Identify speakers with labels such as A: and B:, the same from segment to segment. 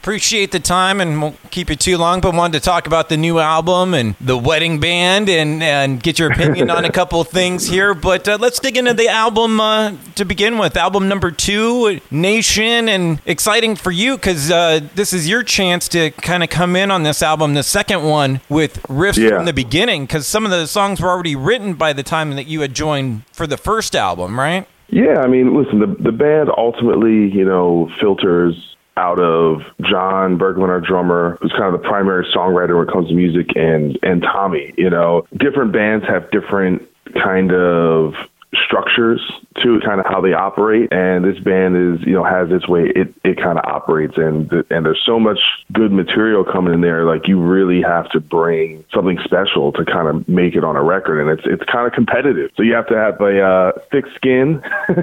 A: appreciate the time and won't keep you too long, but wanted to talk about the new album and the wedding band and, and get your opinion on a couple of things here. But uh, let's dig into the album uh, to begin with. Album number two, Nation, and exciting for you because uh, this is your chance to kind of come in on this album, the second one, with riffs
B: Yeah.
A: from the beginning because some of the songs were already written by the time that you had joined for the first album, right?
B: Yeah, I mean, listen, the the band ultimately, you know, filters out of John Bergman, our drummer, who's kind of the primary songwriter when it comes to music, and and Tommy. You know, different bands have different kind of structures to kind of how they operate and this band is you know has its way it it kind of operates and and there's so much good material coming in there like you really have to bring something special to kind of make it on a record and it's it's kind of competitive. So you have to have a uh, thick skin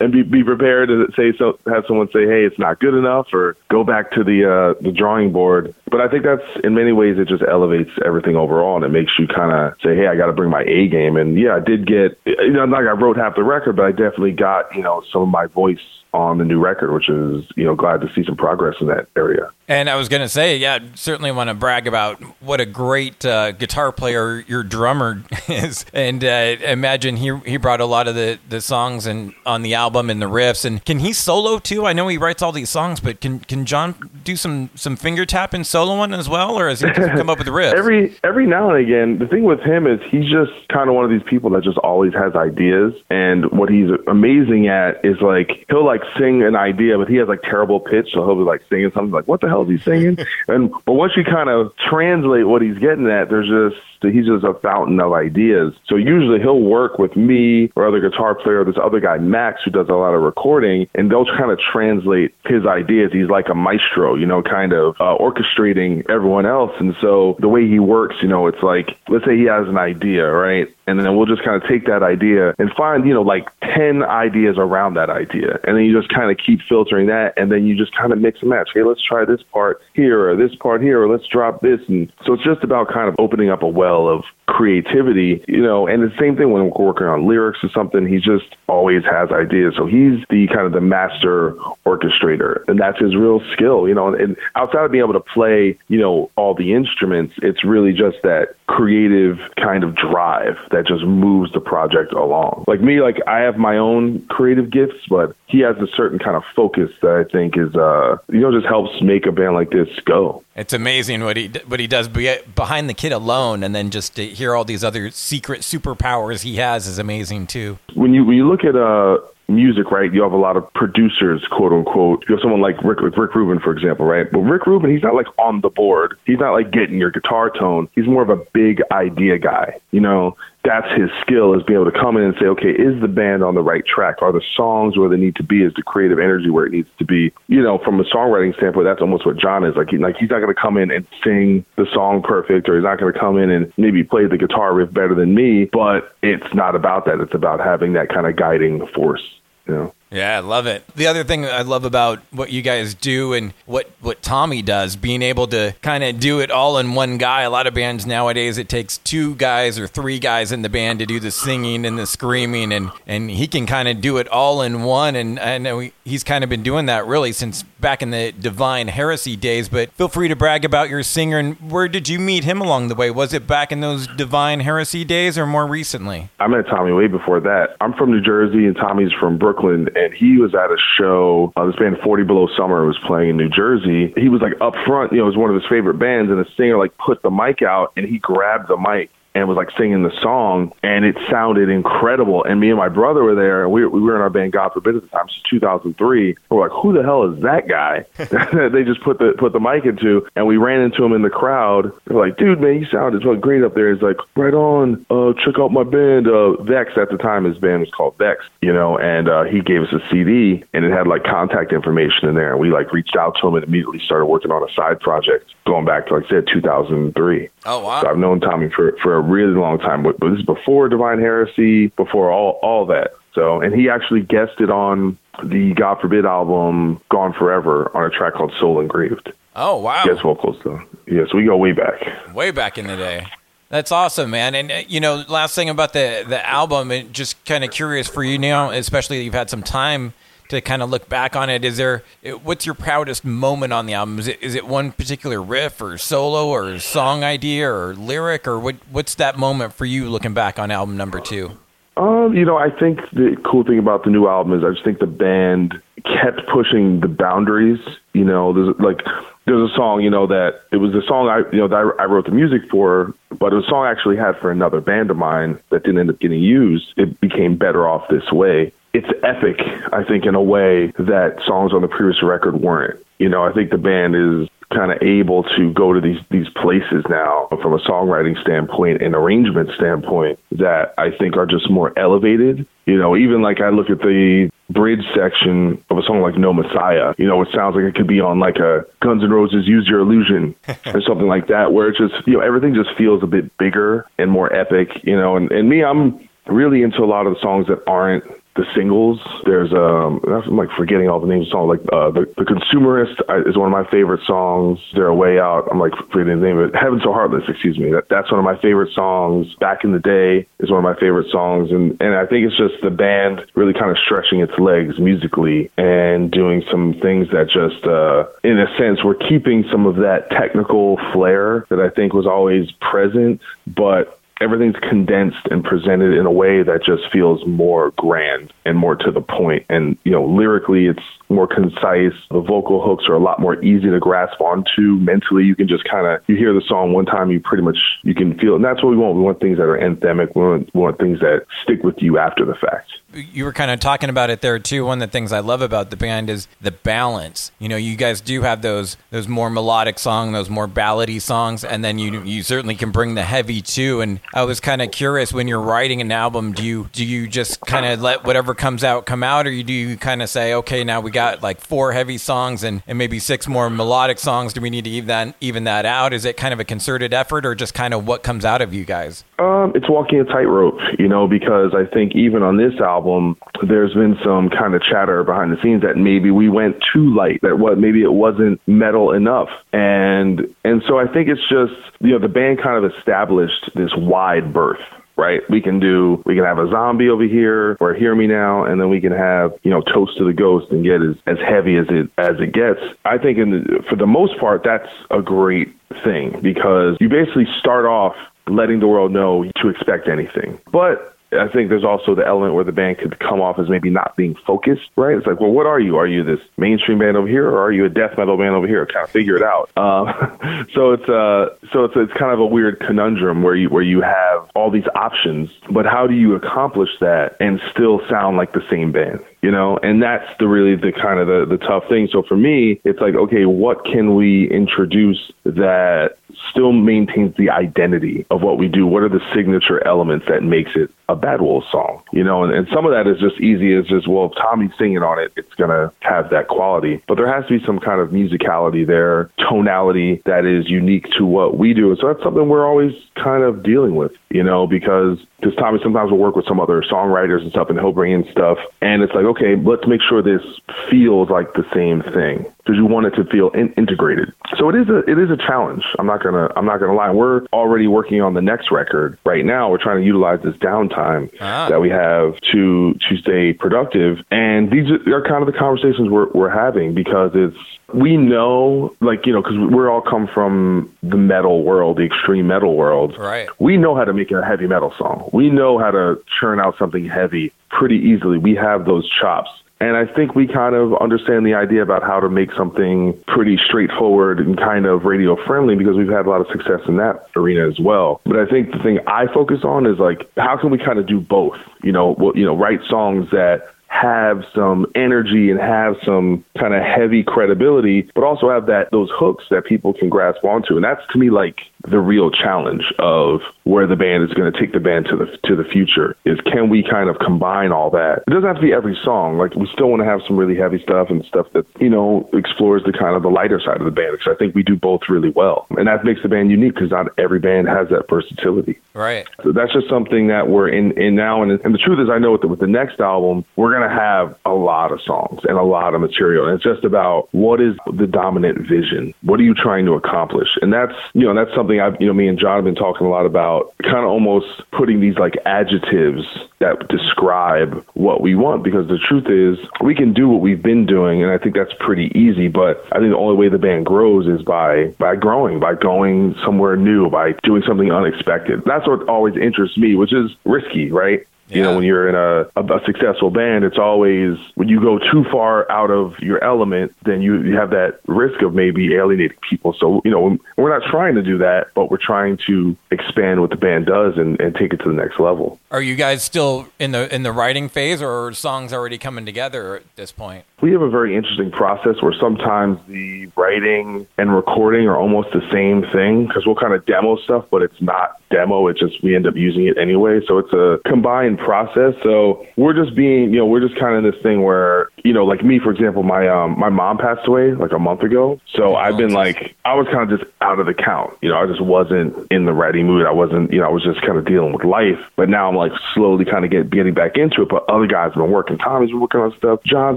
B: and be, be prepared to say so have someone say hey it's not good enough or go back to the uh, the drawing board. But I think that's in many ways it just elevates everything overall and it makes you kind of say hey I got to bring my A game. And yeah I did get you know like I wrote half the record but I definitely got you know some of my voice on the new record which is you know glad to see some progress in that area
A: And I was going to say, yeah, certainly want to brag about what a great uh, guitar player your drummer is, and uh, imagine he he brought a lot of the, the songs and on the album and the riffs. And can he solo too? I know he writes all these songs, but can can John do some some finger tapping soloing as well, or has he come up with the riffs?
B: Every every now and again, the thing with him is he's just kind of one of these people that just always has ideas, and what he's amazing at is like he'll like sing an idea, but he has like terrible pitch, so he'll be like singing something like, "What the hell is he singing?" and but once you kind of translate what he's getting at, there's just he's just a fountain of ideas. So usually he'll work with me or other guitar player, this other guy Max who does a lot of recording, and they'll kind of translate his ideas. He's like a maestro, you know, kind of uh, orchestrating everyone else. And so the way he works, you know, it's like let's say he has an idea, right? And then we'll just kind of take that idea and find, you know, like 10 ideas around that idea. And then you just kind of keep filtering that. And then you just kind of mix and match. Hey, let's try this part here or this part here, or let's drop this. And so it's just about kind of opening up a well of creativity, you know, and the same thing when we're working on lyrics or something, he just always has ideas. So he's the kind of the master orchestrator and that's his real skill, you know, and outside of being able to play, you know, all the instruments, it's really just that creative kind of drive that just moves the project along. Like me, like I have my own creative gifts, but he has a certain kind of focus that I think is, uh, you know, just helps make a band like this go.
A: It's amazing what he what he does behind the kid alone, and then just hear all these other secret superpowers he has is amazing too.
B: when you when you look at uh music, right, you have a lot of producers, quote unquote. You have someone like Rick Rick Rubin, for example, right? But Rick Rubin, he's not like on the board. He's not like getting your guitar tone. He's more of a big idea guy. You know, that's his skill is being able to come in and say, okay, is the band on the right track? Are the songs where they need to be? Is the creative energy where it needs to be? You know, from a songwriting standpoint, that's almost what John is like. He, like he's not going to come in and sing the song perfect, or he's not going to come in and maybe play the guitar riff better than me. But it's not about that. It's about having that kind of guiding force. You know.
A: Yeah, I love it. The other thing I love about what you guys do and what, what Tommy does, being able to kind of do it all in one guy. A lot of bands nowadays, it takes two guys or three guys in the band to do the singing and the screaming, and, and he can kind of do it all in one. And I know he's kind of been doing that really since back in the Divine Heresy days. But feel free to brag about your singer and where did you meet him along the way? Was it back in those Divine Heresy days or more recently?
B: I met Tommy way before that. I'm from New Jersey, and Tommy's from Brooklyn, and he was at a show. Uh, this band 40 Below Summer was playing in New Jersey. He was like up front, you know, it was one of his favorite bands, and the singer like put the mic out, and he grabbed the mic and was like singing the song, and it sounded incredible. And me and my brother were there, and we, we were in our band God Forbid at the time. It's 2003. We're like, who the hell is that guy? they just put the put the mic into, and we ran into him in the crowd. We're like, dude, man, you sounded so great up there. He's like, right on. Uh, check out my band, uh, Vex. At the time, his band was called Vex, you know, and uh, he gave us a CD, and it had like contact information in there. And we like reached out to him and immediately started working on a side project going back to like I said 2003.
A: Oh, wow.
B: So I've known Tommy for for a really long time, but, but this is before Divine Heresy, before all all that. So, and he actually guested on the God Forbid album Gone Forever on a track called Soul Engraved.
A: Oh, wow.
B: Guest vocals though. Yeah, so we go way back.
A: way back in the day. That's awesome, man. And uh, you know, last thing about the the album, and just kind of curious for you now, especially you've had some time to kind of look back on it, is there what's your proudest moment on the album? Is it is it one particular riff or solo or song idea or lyric or what what's that moment for you looking back on album number two?
B: Um, you know, I think the cool thing about the new album is I just think the band kept pushing the boundaries. You know, there's like there's a song, you know, that it was a song I, you know, that I, wrote the music for, but it was a song I actually had for another band of mine that didn't end up getting used. It became better off this way. It's epic, I think, in a way that songs on the previous record weren't. You know, I think the band is kind of able to go to these these places now from a songwriting standpoint and arrangement standpoint that I think are just more elevated. You know, even like I look at the bridge section of a song like No Messiah, you know, it sounds like it could be on like a Guns N' Roses Use Your Illusion or something like that, where it just, you know, everything just feels a bit bigger and more epic, you know, and, and me, I'm really into a lot of the songs that aren't the singles. There's um, I'm like forgetting all the names of songs. Like uh, the the Consumerist is one of my favorite songs. They're a way out. I'm like forgetting the name of it. Heaven So Heartless, excuse me. That that's one of my favorite songs. Back in the day is one of my favorite songs, and and I think it's just the band really kind of stretching its legs musically and doing some things that just, uh, in a sense, were keeping some of that technical flair that I think was always present, but everything's condensed and presented in a way that just feels more grand and more to the point. And, you know, lyrically, it's more concise. The vocal hooks are a lot more easy to grasp onto mentally. You can just kind of, you hear the song one time, you pretty much, you can feel it. And that's what we want. We want things that are anthemic. We want, we want things that stick with you after the fact
A: you were kind of talking about it there too. One of the things I love about the band is the balance. You know, you guys do have those those more melodic songs, those more ballady songs, and then you you certainly can bring the heavy too. And I was kind of curious when you're writing an album, do you do you just kind of let whatever comes out come out, or you do you kind of say, okay, now we got like four heavy songs and, and maybe six more melodic songs? Do we need to even that even that out? Is it kind of a concerted effort, or just kind of what comes out of you guys?
B: Um, it's walking a tightrope, you know, because I think even on this album album, there's been some kind of chatter behind the scenes that maybe we went too light, that what maybe it wasn't metal enough. And and so I think it's just you know the band kind of established this wide berth right? We can do, we can have a zombie over here or hear me now, and then we can have, you know, toast to the ghost and get as, as heavy as it, as it gets. I think in the, for the most part, that's a great thing because you basically start off letting the world know to expect anything. But I think there's also the element where the band could come off as maybe not being focused, right? It's like, well, what are you? Are you this mainstream band over here, or are you a death metal band over here? Kind of figure it out. Uh, so it's uh, so it's it's kind of a weird conundrum where you where you have all these options, but how do you accomplish that and still sound like the same band? You know and that's the really the kind of the, the tough thing so for me it's like okay what can we introduce that still maintains the identity of what we do what are the signature elements that makes it a Bad Wolves song, you know, and, and some of that is just easy as just, well, if Tommy's singing on it, it's to have that quality. But there has to be some kind of musicality there, tonality that is unique to what we do. And so that's something we're always kind of dealing with, you know, because because Tommy sometimes will work with some other songwriters and stuff, and he'll bring in stuff, and it's like, okay, let's make sure this feels like the same thing because you want it to feel in- integrated. So it is a it is a challenge. I'm not gonna I'm not gonna lie. We're already working on the next record right now. We're trying to utilize this downtime ah. that we have to to stay productive, and these are kind of the conversations we're we're having because it's we know, like, you know, because we're all come from the metal world, the extreme metal world.
A: Right.
B: We know how to make a heavy metal song. We know how to churn out something heavy pretty easily. We have those chops. And I think we kind of understand the idea about how to make something pretty straightforward and kind of radio friendly because we've had a lot of success in that arena as well. But I think the thing I focus on is like, how can we kind of do both? You know, well, you know, write songs that have some energy and have some kind of heavy credibility, but also have that those hooks that people can grasp onto. And that's to me like the real challenge of where the band is going to take the band to the to the future is can we kind of combine all that? It doesn't have to be every song. Like we still want to have some really heavy stuff and stuff that you know explores the kind of the lighter side of the band because I think we do both really well, and that makes the band unique because not every band has that versatility.
A: Right.
B: So that's just something that we're in in now, and, and the truth is, I know with the, with the next album, we're going to have a lot of songs and a lot of material, and it's just about what is the dominant vision, what are you trying to accomplish, and that's you know that's something thing I've, you know, me and John have been talking a lot about kind of almost putting these like adjectives that describe what we want because the truth is we can do what we've been doing and I think that's pretty easy but I think the only way the band grows is by by growing by going somewhere new by doing something unexpected. That's what always interests me which is risky right you know, when you're in a, a, a, successful band, it's always when you go too far out of your element, then you, you have that risk of maybe alienating people. So, you know, we're not trying to do that, but we're trying to expand what the band does and, and take it to the next level.
A: Are you guys still in the in the writing phase, or are songs already coming together at this point?
B: We have a very interesting process where sometimes the writing and recording are almost the same thing because we'll kind of demo stuff, but it's not demo. It's just we end up using it anyway. So it's a combined process. So we're just being, you know, we're just kind of this thing where, you know, like me, for example, my um my mom passed away like a month ago. So I've been like, I was kind of just out of the count. You know, I just wasn't in the writing mood. I wasn't, you know, I was just kind of dealing with life. But now I'm like slowly kind of get getting back into it. But other guys have been working. Tommy's been working on stuff. John's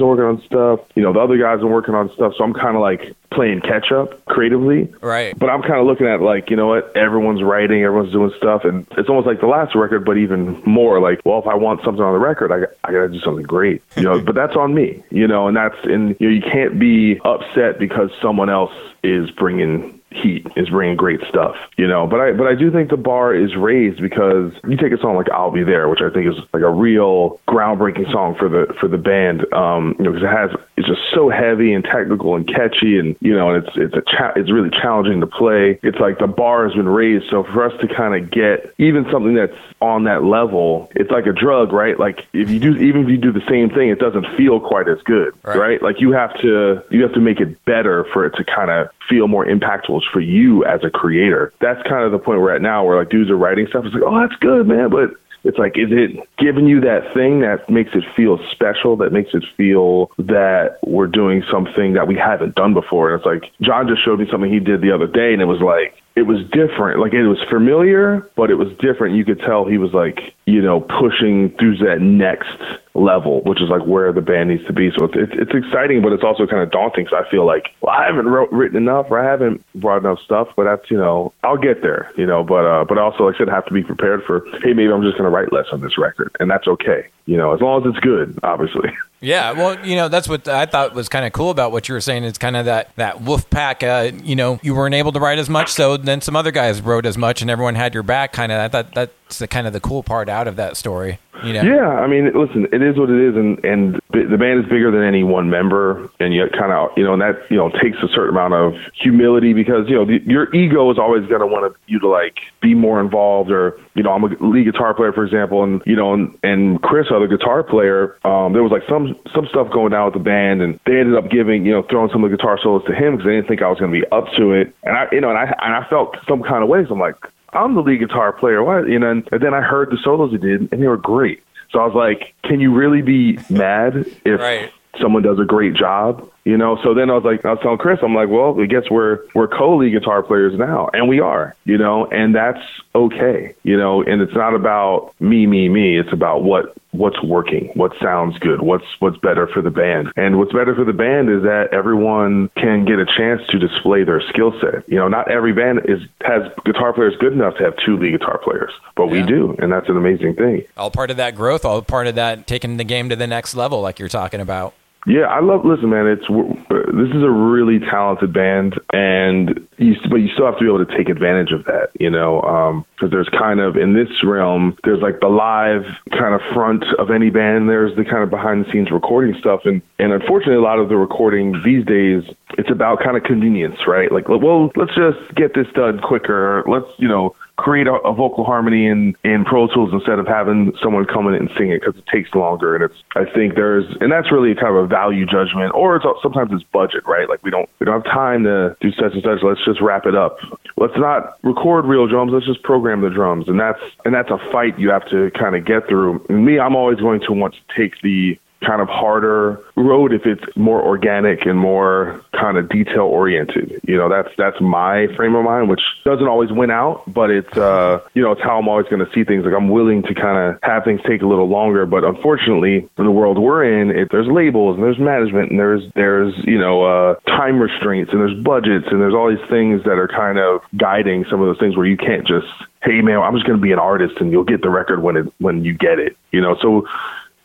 B: been working on stuff. You know, the other guys have been working on stuff. So I'm kind of like playing catch up creatively.
A: Right.
B: But I'm kind of looking at like, you know what, everyone's writing, everyone's doing stuff, and it's almost like the last record, but even more like, well, if I want something on the record, I, I got to do something great, you know. but that's on me, you know, and that's and you know you can't be upset because someone else is bringing heat is bringing great stuff, you know. But I but I do think the bar is raised because you take a song like "I'll Be There," which I think is like a real groundbreaking song for the for the band, um, you know, because it has it's just so heavy and technical and catchy, and you know, and it's it's a cha- it's really challenging to play. It's like the bar has been raised, so for us to kind of get even something that's on that level, it's like a drug, right? Like if you do even if you do the same thing, it doesn't feel quite as good, right? right? Like you have to you have to make it better for it to kind of feel more impactful for you as a creator. That's kind of the point we're at now where like dudes are writing stuff. It's like, oh, that's good, man. But it's like, is it giving you that thing that makes it feel special, that makes it feel that we're doing something that we haven't done before? And it's like, John just showed me something he did the other day, and it was like, it was different. Like it was familiar, but it was different. You could tell he was like, you know, pushing through that next level, which is like where the band needs to be. So it's it's, it's exciting, but it's also kind of daunting. So I feel like, well, I haven't wrote, written enough, or I haven't brought enough stuff. But that's you know, I'll get there, you know. But uh, but also, like I said, have to be prepared for, hey, maybe I'm just going to write less on this record, and that's okay, you know, as long as it's good, obviously.
A: Yeah, well, you know, that's what I thought was kind of cool about what you were saying. It's kind of that that wolf pack. Uh, you know, you weren't able to write as much, so then some other guys wrote as much, and everyone had your back. Kind of, I thought that's the kind of the cool part out of that story. You know?
B: Yeah, I mean, listen, it is what it is, and and the band is bigger than any one member, and you kind of, you know, and that you know takes a certain amount of humility because you know the, your ego is always going to want you to like be more involved, or you know, I'm a lead guitar player, for example, and you know, and, and Chris, other guitar player, um, there was like some some stuff going down with the band, and they ended up giving, you know, throwing some of the guitar solos to him because they didn't think I was going to be up to it, and I, you know, and I and I felt some kind of way, so I'm like, I'm the lead guitar player. What? You know, and, and then I heard the solos he did, and they were great. So I was like, can you really be mad if
A: right.
B: someone does a great job? You know, so then I was like, I was telling Chris, I'm like, well, I guess we're we're co-lead guitar players now, and we are, you know, and that's okay, you know, and it's not about me, me, me. It's about what what's working, what sounds good, what's what's better for the band, and what's better for the band is that everyone can get a chance to display their skill set. You know, not every band is has guitar players good enough to have two lead guitar players, but yeah. we do, and that's an amazing thing.
A: All part of that growth, all part of that taking the game to the next level, like you're talking about.
B: Yeah, I love. Listen, man, it's this is a really talented band, and you, but you still have to be able to take advantage of that, you know, because um, there's kind of in this realm, there's like the live kind of front of any band. There's the kind of behind the scenes recording stuff, and and unfortunately, a lot of the recording these days, it's about kind of convenience, right? Like, well, let's just get this done quicker. Let's, you know, create a, a, vocal harmony in, in Pro Tools instead of having someone come in and sing it because it takes longer. And it's, I think there's, and that's really kind of a value judgment, or it's sometimes it's budget, right? Like we don't, we don't have time to do such and such. Let's just wrap it up. Let's not record real drums. Let's just program the drums. And that's, and that's a fight you have to kind of get through. And me, I'm always going to want to take the kind of harder road if it's more organic and more kind of detail oriented. You know, that's that's my frame of mind, which doesn't always win out, but it's uh, you know, it's how I'm always going to see things. Like I'm willing to kind of have things take a little longer, but unfortunately, in the world we're in, it, there's labels and there's management and there's there's you know uh, time restraints and there's budgets and there's all these things that are kind of guiding some of those things where you can't just hey man, I'm just going to be an artist and you'll get the record when it when you get it. You know, so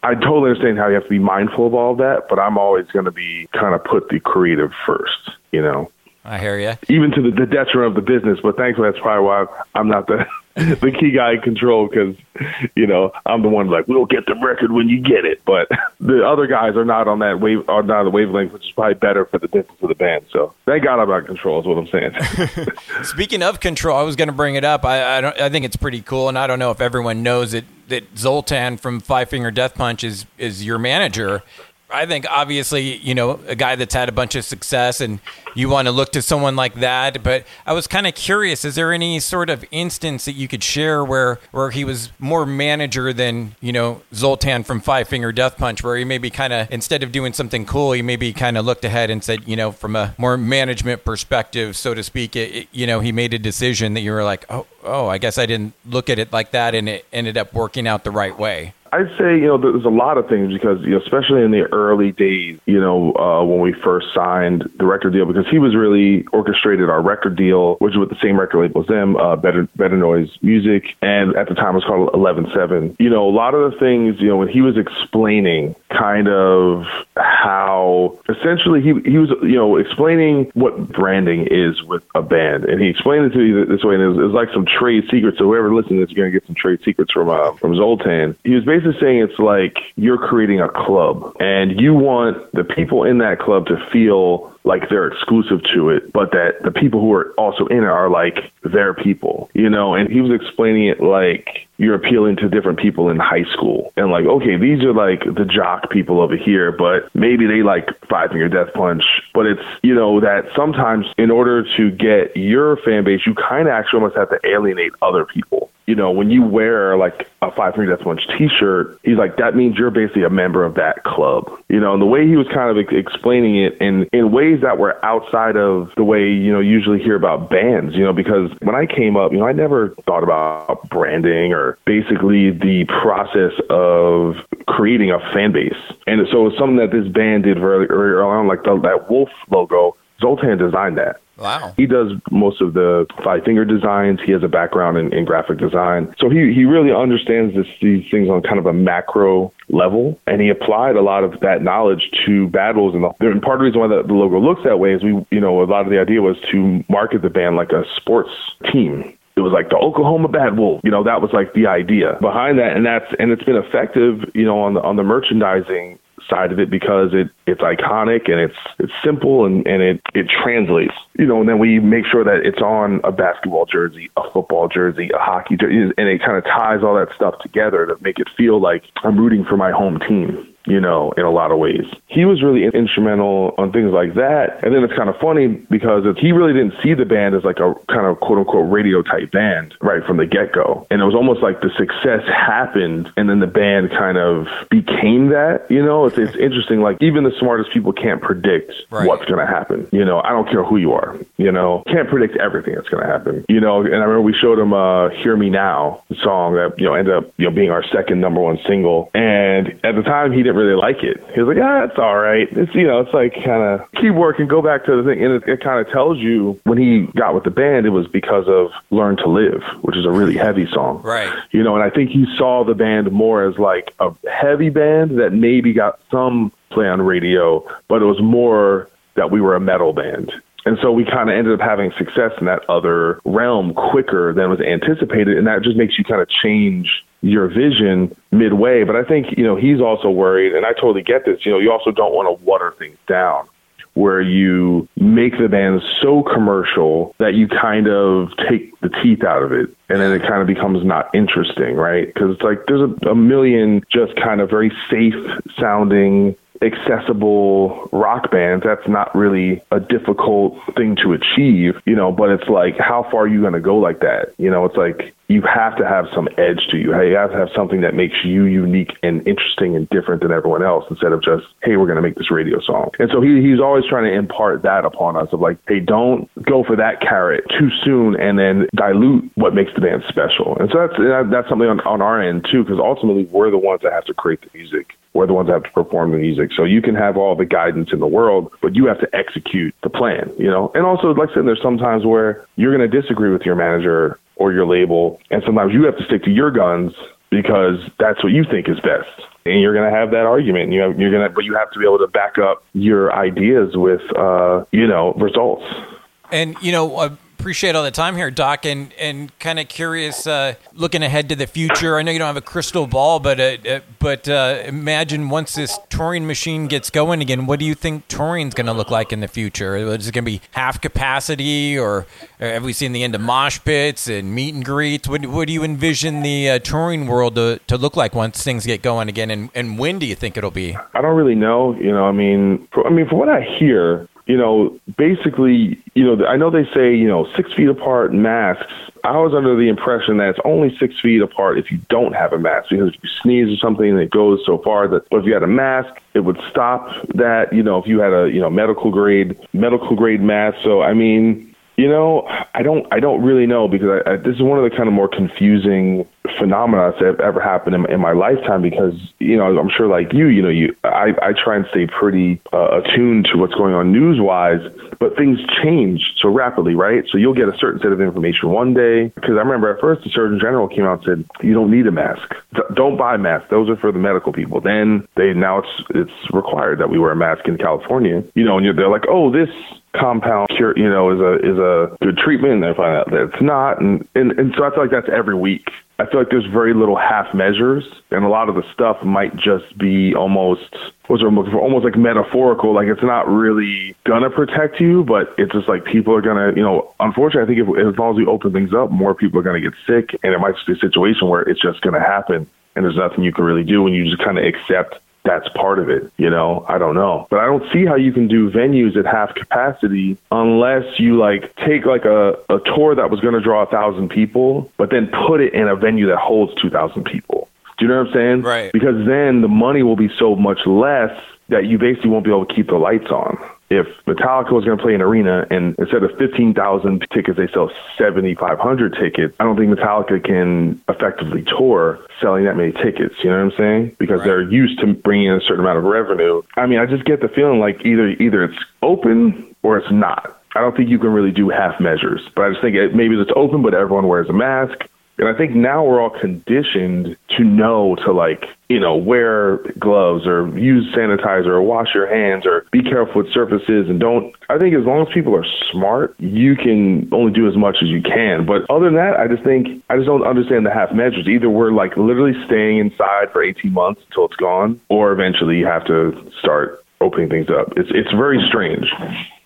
B: I totally understand how you have to be mindful of all of that, but I'm always going to be kind of put the creative first. You know.
A: I hear you.
B: Even to the, the detriment of the business, but thankfully that's probably why I'm not the the key guy in control because you know I'm the one like we'll get the record when you get it, but the other guys are not on that wave are not on the wavelength, which is probably better for the business of the band. So thank God I'm out of control is what I'm saying.
A: Speaking of control, I was going to bring it up. I I, don't, I think it's pretty cool, and I don't know if everyone knows it that Zoltan from Five Finger Death Punch is is your manager. I think obviously, you know, a guy that's had a bunch of success and you want to look to someone like that. But I was kind of curious, is there any sort of instance that you could share where, where he was more manager than, you know, Zoltan from Five Finger Death Punch, where he maybe kind of, instead of doing something cool, he maybe kind of looked ahead and said, you know, from a more management perspective, so to speak, it, it, you know, he made a decision that you were like, oh, oh, I guess I didn't look at it like that and it ended up working out the right way.
B: I'd say you know there's a lot of things because you know, especially in the early days, you know uh, when we first signed the record deal, because he was really orchestrated our record deal, which was with the same record label as them, uh, Better Better Noise Music, and at the time it was called Eleven Seven. You know, a lot of the things you know when he was explaining kind of how essentially he he was you know explaining what branding is with a band, and he explained it to me this way, and it was, it was like some trade secrets. So whoever listens to this, you're gonna get some trade secrets from uh, from Zoltan. He was basically saying it's like you're creating a club, and you want the people in that club to feel like they're exclusive to it, but that the people who are also in it are like their people, you know? And he was explaining it like you're appealing to different people in high school and like, okay, these are like the jock people over here, but maybe they like Five Finger Death Punch. But it's, you know, that sometimes in order to get your fan base, you kind of actually almost have to alienate other people you know, when you wear like a Five Finger Death Punch T-shirt, he's like, that means you're basically a member of that club. You know, and the way he was kind of ex- explaining it in in ways that were outside of the way you know usually hear about bands. You know, because when I came up, you know, I never thought about branding or basically the process of creating a fan base. And so it's something that this band did very, very early on, like the, that wolf logo. Zoltan designed that.
A: Wow.
B: He does most of the five finger designs. He has a background in, in graphic design. So he, he really understands this, these things on kind of a macro level. And he applied a lot of that knowledge to Bad Wolves. And, the, and part of the reason why the, the logo looks that way is we, you know, a lot of the idea was to market the band like a sports team it was like the Oklahoma Bad Wolf. You know, that was like the idea behind that, and that's and it's been effective. You know, on the on the merchandising side of it because it it's iconic and it's it's simple and and it it translates you know and then we make sure that it's on a basketball jersey a football jersey a hockey jersey and it kind of ties all that stuff together to make it feel like I'm rooting for my home team you know, in a lot of ways. He was really instrumental on things like that. And then it's kind of funny because he really didn't see the band as like a kind of quote unquote radio type band right from the get go. And it was almost like the success happened and then the band kind of became that, you know, it's, it's interesting. Like even the smartest people can't predict right. what's going to happen. You know, I don't care who you are, you know, can't predict everything that's going to happen, you know, and I remember we showed him, uh, Hear Me Now, the song that, you know, ended up, you know, being our second number one single. And at the time he didn't really like it. He was like, "Ah, it's all right. It's you know, it's like kind of keep working, go back to the thing." And it, it kind of tells you when he got with the band, it was because of "Learn to Live," which is a really heavy song,
A: right?
B: You know, and I think he saw the band more as like a heavy band that maybe got some play on radio, but it was more that we were a metal band. And so we kind of ended up having success in that other realm quicker than was anticipated. And that just makes you kind of change your vision midway. But I think, you know, he's also worried, and I totally get this, you know, you also don't want to water things down where you make the band so commercial that you kind of take the teeth out of it and then it kind of becomes not interesting, right? Because it's like there's a, a million just kind of very safe sounding accessible rock bands that's not really a difficult thing to achieve you know but it's like how far are you going to go like that? You know it's like you have to have some edge to you. Hey, you have to have something that makes you unique and interesting and different than everyone else instead of just, hey, we're going to make this radio song. And so he, he's always trying to impart that upon us of like, hey, don't go for that carrot too soon and then dilute what makes the band special. And so that's, that's something on, on our end too, because ultimately we're the ones that have to create the music. We're the ones that have to perform the music. So you can have all the guidance in the world, but you have to execute the plan, you know? And also, like I said, there's sometimes where you're going to disagree with your manager or your label, and sometimes you have to stick to your guns because that's what you think is best. And you're going to have that argument. You have, you're going to, but you have to be able to back up your ideas with, uh, you know, results.
A: And you know, uh, appreciate all the time here, Doc, and and kind of curious, uh, looking ahead to the future. I know you don't have a crystal ball, but uh, uh, but uh, imagine once this touring machine gets going again, what do you think touring's going to look like in the future? Is it going to be half capacity, or have we seen the end of mosh pits and meet and greets? What, what do you envision the uh, touring world to, to look like once things get going again, and, and when do you think it'll be?
B: I don't really know. You know, I mean, for, I mean, from what I hear, you know, basically, you know, I know they say, you know, six feet apart masks. I was under the impression that it's only six feet apart if you don't have a mask, because if you sneeze or something, it goes so far that, but if you had a mask, it would stop that, you know, if you had a, you know, medical grade, medical grade mask. So, I mean, you know, I don't, I don't really know because I, I, this is one of the kind of more confusing phenomena that have ever happened in, in, my lifetime. Because you know, I'm sure like you, you know, you, I, I try and stay pretty uh, attuned to what's going on news wise, but things change so rapidly, right? So you'll get a certain set of information one day. Because I remember at first the Surgeon General came out and said you don't need a mask, D- don't buy masks; those are for the medical people. Then they now it's it's required that we wear a mask in California, you know, and they're like, oh, this compound cure, you know, is a is a good treatment, and they find out that it's not, and, and and so I feel like that's every week. I feel like there's very little half measures, and a lot of the stuff might just be almost what's I'm looking for, almost like metaphorical. Like it's not really gonna protect you, but it's just like people are gonna, you know, unfortunately, I think if, as long as we open things up, more people are gonna get sick, and it might just be a situation where it's just gonna happen, and there's nothing you can really do and you just kind of accept that's part of it. You know, I don't know. But I don't see how you can do venues at half capacity unless you like take like a, a tour that was going to draw a thousand people, but then put it in a venue that holds 2,000 people. Do you know what I'm saying?
A: Right.
B: Because then the money will be so much less that you basically won't be able to keep the lights on if Metallica was going to play an arena and instead of 15,000 tickets, they sell 7,500 tickets, I don't think Metallica can effectively tour selling that many tickets. You know what I'm saying? Because right. they're used to bringing in a certain amount of revenue. I mean, I just get the feeling like either either it's open or it's not. I don't think you can really do half measures, but I just think it, maybe it's open, but everyone wears a mask and I think now we're all conditioned to know to like, you know, wear gloves or use sanitizer or wash your hands or be careful with surfaces and don't. I think as long as people are smart, you can only do as much as you can. But other than that, I just think I just don't understand the half measures. Either we're like literally staying inside for 18 months until it's gone, or eventually you have to start opening things up. It's it's very strange.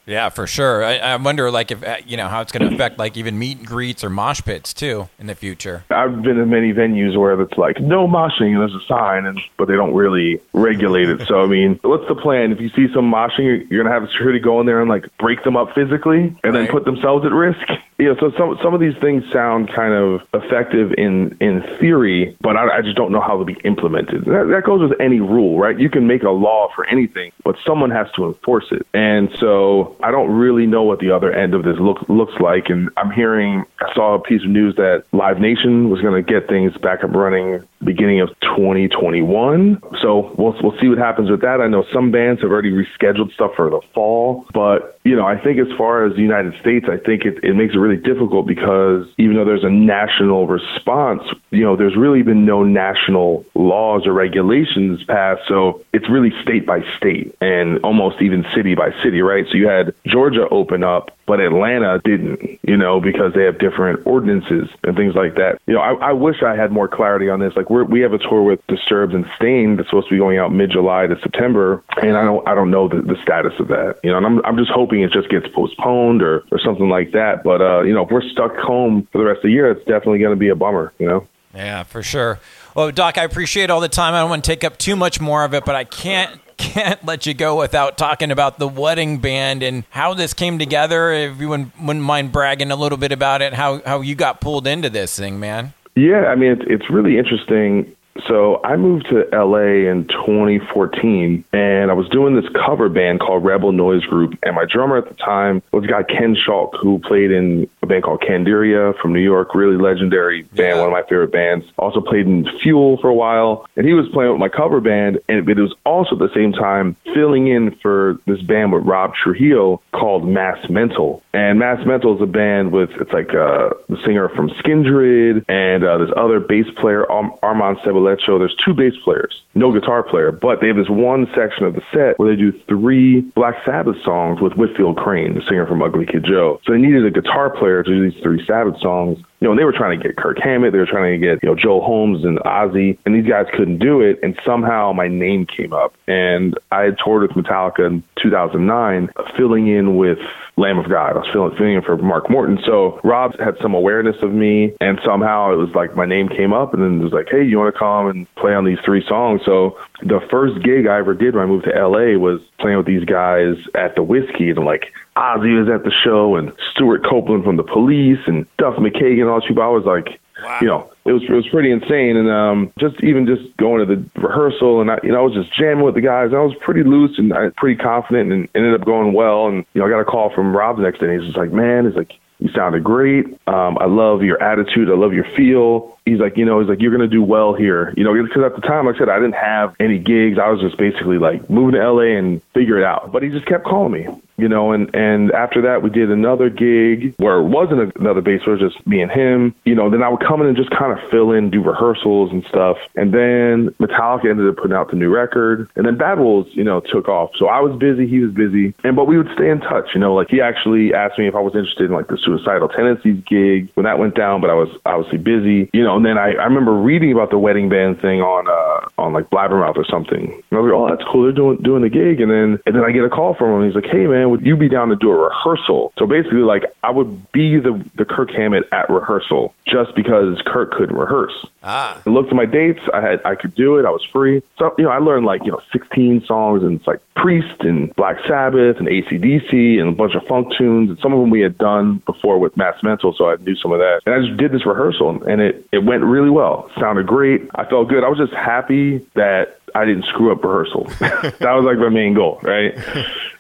A: Yeah, for sure. I, I wonder, like, if uh, you know how it's going to affect, like, even meet and greets or mosh pits too in the future.
B: I've been in many venues where it's like no moshing, and there's a sign, and but they don't really regulate it. so I mean, what's the plan? If you see some moshing, you're going to have security go in there and like break them up physically, and right. then put themselves at risk. Know, so some some of these things sound kind of effective in in theory, but I, I just don't know how they'll be implemented. That, that goes with any rule, right? You can make a law for anything, but someone has to enforce it, and so I don't really know what the other end of this look, looks like. And I'm hearing, I saw a piece of news that Live Nation was going to get things back up running beginning of 2021. So we'll we'll see what happens with that. I know some bands have already rescheduled stuff for the fall, but you know, I think as far as the United States, I think it, it makes it really difficult because even though there's a national response, you know, there's really been no national laws or regulations passed. So it's really state by state and almost even city by city, right? So you had Georgia open up, but Atlanta didn't, you know, because they have different ordinances and things like that. You know, I, I wish I had more clarity on this. Like we're, we have a tour with Disturbed and Staind that's supposed to be going out mid July to September, and I don't I don't know the, the status of that. You know, and I'm I'm just hoping it just gets postponed or or something like that. But uh, you know, if we're stuck home for the rest of the year, it's definitely going to be a bummer. You know.
A: Yeah, for sure. Well, Doc, I appreciate all the time. I don't want to take up too much more of it, but I can't can't let you go without talking about the wedding band and how this came together. If you wouldn't, wouldn't mind bragging a little bit about it, how how you got pulled into this thing, man.
B: Yeah, I mean, it's, it's really interesting. So I moved to LA in 2014 and I was doing this cover band called Rebel Noise Group. And my drummer at the time was a guy, Ken Schalk, who played in a band called Candiria from New York, really legendary band, one of my favorite bands. Also played in Fuel for a while. And he was playing with my cover band. And it was also at the same time filling in for this band with Rob Trujillo called Mass Mental. And Mass Mental is a band with, it's like uh, the singer from Skindred and uh, this other bass player, Armand Sabal-Lecco, there's two bass players, no guitar player, but they have this one section of the set where they do three Black Sabbath songs with Whitfield Crane, the singer from Ugly Kid Joe. So they needed a guitar player to do these three Sabbath songs you know, and they were trying to get Kirk Hammett, they were trying to get, you know, Joe Holmes and Ozzy, and these guys couldn't do it. And somehow my name came up. And I had toured with Metallica in 2009, uh, filling in with Lamb of God. I was filling, filling in for Mark Morton. So Rob had some awareness of me, and somehow it was like my name came up, and then it was like, hey, you want to come and play on these three songs? So the first gig I ever did when I moved to LA was playing with these guys at the Whisky, and like Ozzy was at the show, and Stewart Copeland from the Police, and Duff McKagan, all these people. I was like, wow. you know, it was it was pretty insane, and um, just even just going to the rehearsal, and I, you know, I was just jamming with the guys. I was pretty loose and I, pretty confident, and ended up going well. And you know, I got a call from Rob the next day. And he's just like, "Man, it's like you sounded great. Um, I love your attitude. I love your feel. He's like, you know, he's like, you're going to do well here. You know, because at the time, like I said, I didn't have any gigs. I was just basically like moving to LA and figure it out. But he just kept calling me, you know, and, and after that, we did another gig where it wasn't another bass, it just me and him. You know, then I would come in and just kind of fill in, do rehearsals and stuff. And then Metallica ended up putting out the new record. And then Bad Wolves, you know, took off. So I was busy, he was busy. And, but we would stay in touch, you know, like he actually asked me if I was interested in like the Suicidal Tendencies gig when that went down, but I was obviously busy, you know, and then I, I remember reading about the wedding band thing on, uh, on like Blabbermouth or something. And I was like, oh, that's cool. They're doing, doing the gig. And then, and then I get a call from him. He's like, hey man, would you be down to do a rehearsal? So basically like I would be the, the Kirk Hammett at rehearsal just because Kirk couldn't rehearse. Ah. I looked at my dates. I had, I could do it. I was free. So, you know, I learned like, you know, 16 songs and it's like Priest and Black Sabbath and ACDC and a bunch of funk tunes. And some of them we had done before with Mass Mental, so I knew some of that. And I just did this rehearsal, and it, it went really well. It sounded great. I felt good. I was just happy that I didn't screw up rehearsal. that was like my main goal, right?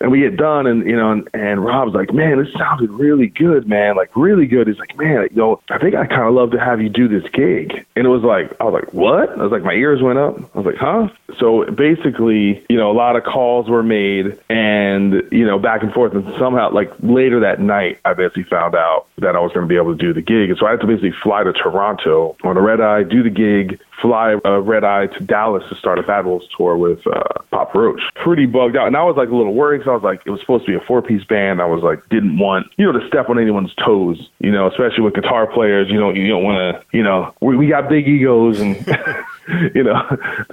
B: And we get done, and you know, and, and Rob's like, "Man, this sounded really good, man. Like really good." He's like, "Man, you know, I think I kind of love to have you do this gig." And it was like, I was like, "What?" I was like, my ears went up. I was like, "Huh?" So basically, you know, a lot of calls were made, and you know, back and forth, and somehow, like later that night, I basically found out that I was going to be able to do the gig, and so I had to basically fly to Toronto on a red eye, do the gig, fly a red eye to Dallas to start a Bad Wolves tour with uh, Papa Roach. Pretty bugged out. And I was like a little worried because I was like, it was supposed to be a four piece band. I was like, didn't want, you know, to step on anyone's toes, you know, especially with guitar players. You know, you don't want to, you know, we, we got big egos and. you know,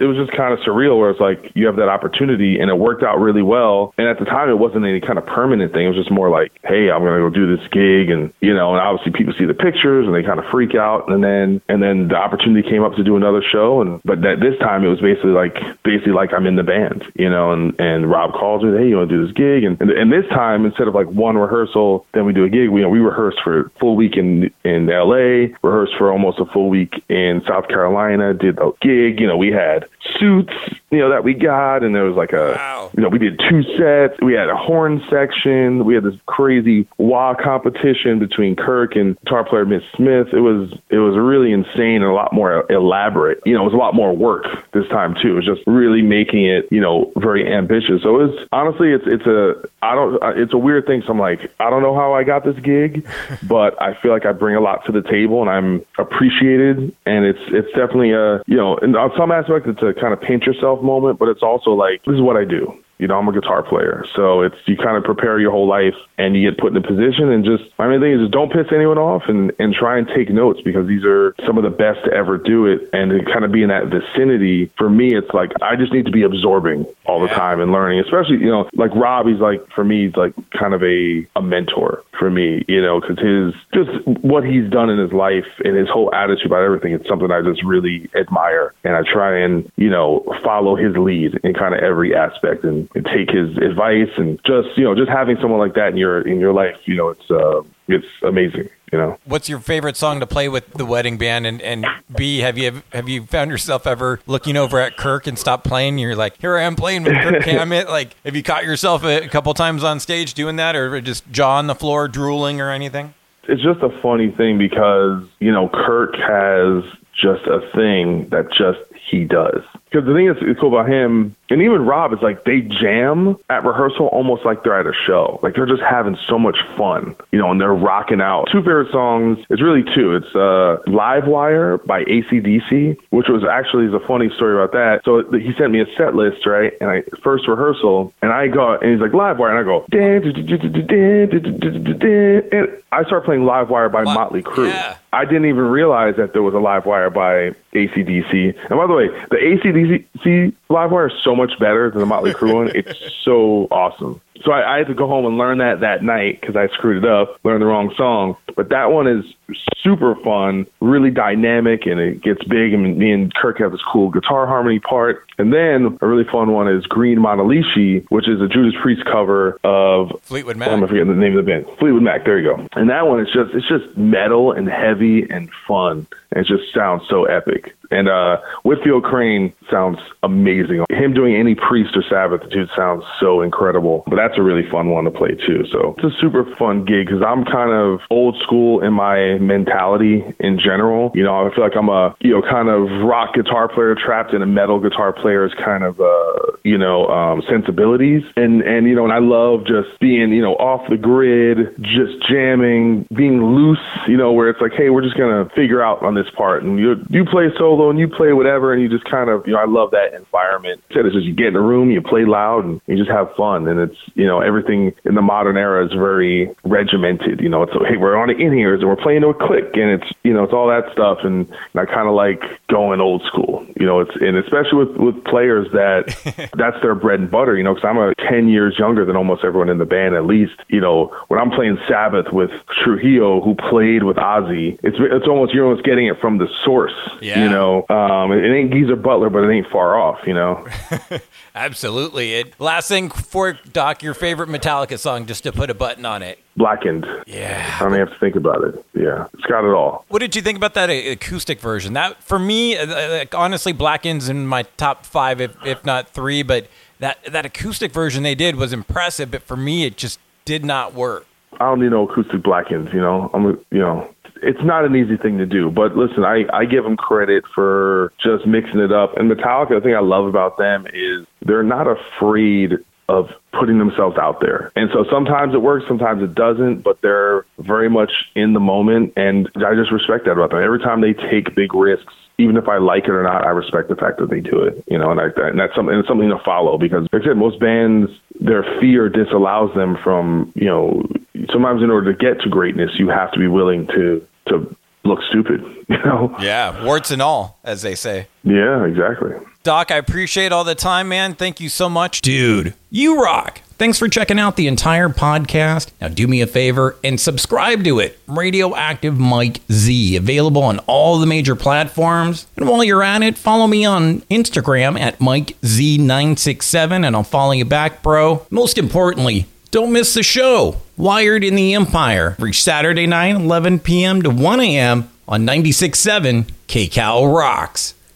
B: it was just kind of surreal where it's like you have that opportunity and it worked out really well. And at the time, it wasn't any kind of permanent thing. It was just more like, hey, I'm going to go do this gig. And, you know, and obviously people see the pictures and they kind of freak out. And then, and then the opportunity came up to do another show. And, but that this time it was basically like, basically like I'm in the band, you know, and, and Rob calls me, hey, you want to do this gig? And, and, and this time, instead of like one rehearsal, then we do a gig, we, you know, we rehearsed for a full week in, in LA, rehearsed for almost a full week in South Carolina, did the gig. You know, we had suits, you know, that we got, and there was like a, wow. you know, we did two sets. We had a horn section. We had this crazy wah competition between Kirk and guitar player Miss Smith. It was it was really insane and a lot more elaborate. You know, it was a lot more work this time too. It was just really making it, you know, very ambitious. So it was honestly, it's it's a I don't it's a weird thing. So I'm like, I don't know how I got this gig, but I feel like I bring a lot to the table and I'm appreciated, and it's it's definitely a you know, and on some aspects it's a kind of paint yourself moment, but it's also like this is what I do. You know, I'm a guitar player, so it's you kind of prepare your whole life and you get put in a position and just my main thing is just don't piss anyone off and and try and take notes because these are some of the best to ever do it and to kind of be in that vicinity. For me it's like I just need to be absorbing all the time and learning especially you know like Rob he's like for me he's like kind of a a mentor for me you know because his just what he's done in his life and his whole attitude about everything it's something I just really admire. And I try and you know follow his lead in kind of every aspect and, and take his advice and just you know just having someone like that in your in your life you know it's uh it's amazing you know
A: What's your favorite song to play with the wedding band? And, and B, have you have you found yourself ever looking over at Kirk and stop playing? You're like, here I am playing with Kirk Hammett. Like, have you caught yourself a, a couple times on stage doing that, or just jaw on the floor, drooling, or anything?
B: it's just a funny thing because you know Kirk has just a thing that just he does. Because the thing that's cool about him, and even Rob, is like they jam at rehearsal almost like they're at a show. Like they're just having so much fun, you know, and they're rocking out. Two favorite songs, it's really two. It's uh, Live Wire by ACDC, which was actually is a funny story about that. So he sent me a set list, right? And I first rehearsal, and I go, and he's like, Live Wire, and I go, and I start playing Live Wire by Motley Crue.
A: Yeah.
B: I didn't even realize that there was a live wire by ACDC. And by the way, the ACDC live wire is so much better than the Motley Crue one. It's so awesome. So I, I had to go home and learn that that night because I screwed it up, learned the wrong song. But that one is super fun, really dynamic, and it gets big. And me and Kirk have this cool guitar harmony part. And then a really fun one is Green Manalishi, which is a Judas Priest cover of
A: Fleetwood
B: Oh, I'm
A: Mac.
B: forgetting the name of the band. Fleetwood Mac. There you go. And that one is just it's just metal and heavy and fun. And it just sounds so epic. And uh, Whitfield Crane sounds amazing. Him doing any Priest or Sabbath, dude sounds so incredible. But that's a really fun one to play too. So it's a super fun gig because I'm kind of old school in my mentality in general. You know, I feel like I'm a you know kind of rock guitar player trapped in a metal guitar player's kind of uh, you know um, sensibilities. And and you know, and I love just being you know off the grid, just jamming, being loose. You know, where it's like, hey, we're just gonna figure out on this part, and you you play solo and you play whatever, and you just kind of you know I love that environment. Said it's just you get in a room, you play loud, and you just have fun, and it's you know everything in the modern era is very regimented. You know, it's hey, we're on the in ears and we're playing to a click, and it's you know it's all that stuff, and, and I kind of like going old school. You know, it's and especially with with players that that's their bread and butter. You know, because I'm a ten years younger than almost everyone in the band. At least you know when I'm playing Sabbath with Trujillo, who played with Ozzy, it's it's almost you're almost getting it from the source.
A: Yeah.
B: You know, um, it ain't Geezer Butler, but it ain't far off. You know.
A: Absolutely. It, last thing for Doc, your favorite Metallica song, just to put a button on it.
B: Blackened.
A: Yeah.
B: I don't even have to think about it. Yeah, it's got it all.
A: What did you think about that acoustic version? That for me, uh, uh, like, honestly, Blackened's in my top five, if, if not three. But that that acoustic version they did was impressive. But for me, it just did not work.
B: I don't need no acoustic blackens. You know, I'm you know. It's not an easy thing to do, but listen, I, I give them credit for just mixing it up. And Metallica, the thing I love about them is they're not afraid of putting themselves out there. And so sometimes it works, sometimes it doesn't, but they're very much in the moment. And I just respect that about them. Every time they take big risks, even if I like it or not, I respect the fact that they do it. You know, and, I, and that's something, and it's something to follow because, like I said, most bands, their fear disallows them from, you know, sometimes in order to get to greatness, you have to be willing to to look stupid. You know?
A: Yeah, warts and all, as they say.
B: Yeah, exactly.
A: Doc, I appreciate all the time, man. Thank you so much. Dude, you rock. Thanks for checking out the entire podcast. Now, do me a favor and subscribe to it. Radioactive Mike Z, available on all the major platforms. And while you're at it, follow me on Instagram at MikeZ967 and I'll follow you back, bro. Most importantly, don't miss the show, Wired in the Empire, every Saturday night, 11 p.m. to 1 a.m. on 96.7 KCal Rocks.